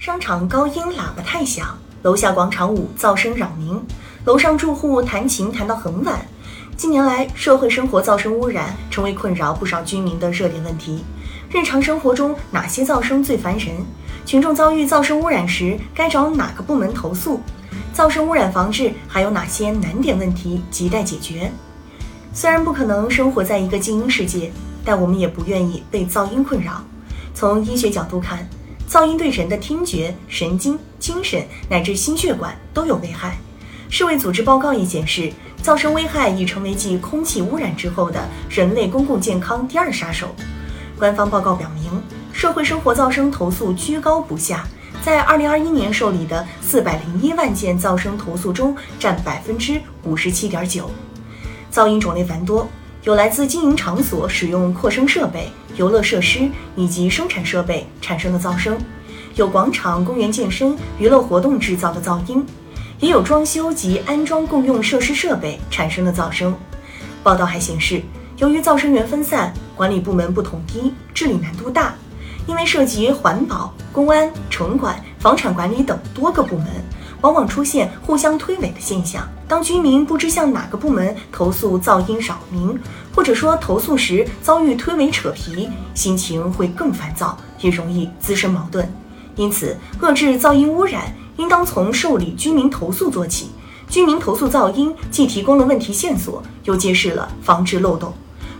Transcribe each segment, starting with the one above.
商场高音喇叭太响，楼下广场舞噪声扰民，楼上住户弹琴弹到很晚。近年来，社会生活噪声污染成为困扰不少居民的热点问题。日常生活中，哪些噪声最烦人？群众遭遇噪声污染时，该找哪个部门投诉？噪声污染防治还有哪些难点问题亟待解决？虽然不可能生活在一个静音世界，但我们也不愿意被噪音困扰。从医学角度看，噪音对人的听觉、神经、精神乃至心血管都有危害。世卫组织报告也显示，噪声危害已成为继空气污染之后的人类公共健康第二杀手。官方报告表明，社会生活噪声投诉居高不下，在2021年受理的401万件噪声投诉中，占百分之五十七点九。噪音种类繁多。有来自经营场所使用扩声设备、游乐设施以及生产设备产生的噪声，有广场、公园健身、娱乐活动制造的噪音，也有装修及安装共用设施设备产生的噪声。报道还显示，由于噪声源分散，管理部门不统一，治理难度大，因为涉及环保、公安、城管、房产管理等多个部门。往往出现互相推诿的现象。当居民不知向哪个部门投诉噪音扰民，或者说投诉时遭遇推诿扯皮，心情会更烦躁，也容易滋生矛盾。因此，遏制噪音污染应当从受理居民投诉做起。居民投诉噪音，既提供了问题线索，又揭示了防治漏洞。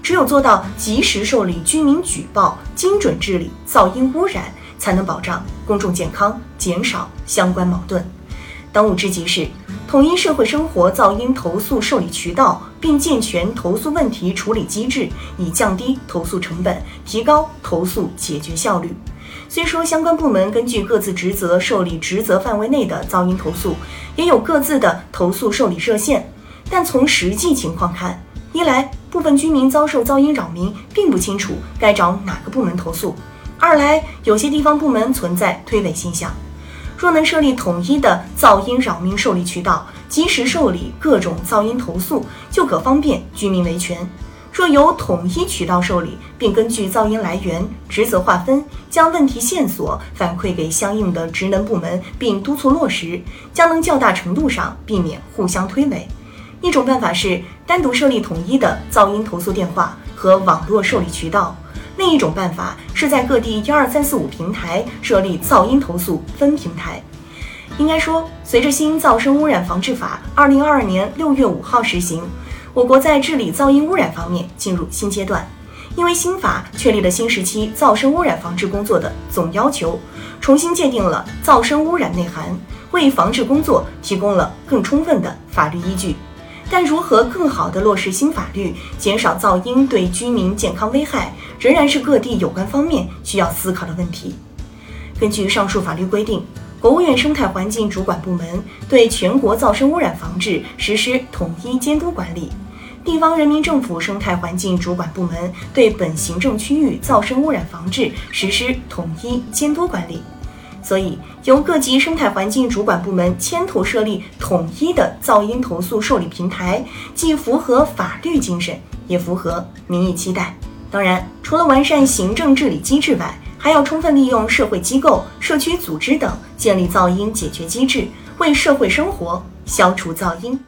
只有做到及时受理居民举报，精准治理噪音污染，才能保障公众健康，减少相关矛盾。当务之急是统一社会生活噪音投诉受理渠道，并健全投诉问题处理机制，以降低投诉成本，提高投诉解决效率。虽说相关部门根据各自职责受理职责范围内的噪音投诉，也有各自的投诉受理热线，但从实际情况看，一来部分居民遭受噪音扰民，并不清楚该找哪个部门投诉；二来有些地方部门存在推诿现象。若能设立统一的噪音扰民受理渠道，及时受理各种噪音投诉，就可方便居民维权。若由统一渠道受理，并根据噪音来源、职责划分，将问题线索反馈给相应的职能部门，并督促落实，将能较大程度上避免互相推诿。一种办法是单独设立统一的噪音投诉电话和网络受理渠道。另一种办法是在各地一二三四五平台设立噪音投诉分平台。应该说，随着新噪声污染防治法二零二二年六月五号实行，我国在治理噪音污染方面进入新阶段。因为新法确立了新时期噪声污染防治工作的总要求，重新界定了噪声污染内涵，为防治工作提供了更充分的法律依据。但如何更好地落实新法律，减少噪音对居民健康危害，仍然是各地有关方面需要思考的问题。根据上述法律规定，国务院生态环境主管部门对全国噪声污染防治实施统一监督管理，地方人民政府生态环境主管部门对本行政区域噪声污染防治实施统一监督管理。所以，由各级生态环境主管部门牵头设立统一的噪音投诉受理平台，既符合法律精神，也符合民意期待。当然，除了完善行政治理机制外，还要充分利用社会机构、社区组织等，建立噪音解决机制，为社会生活消除噪音。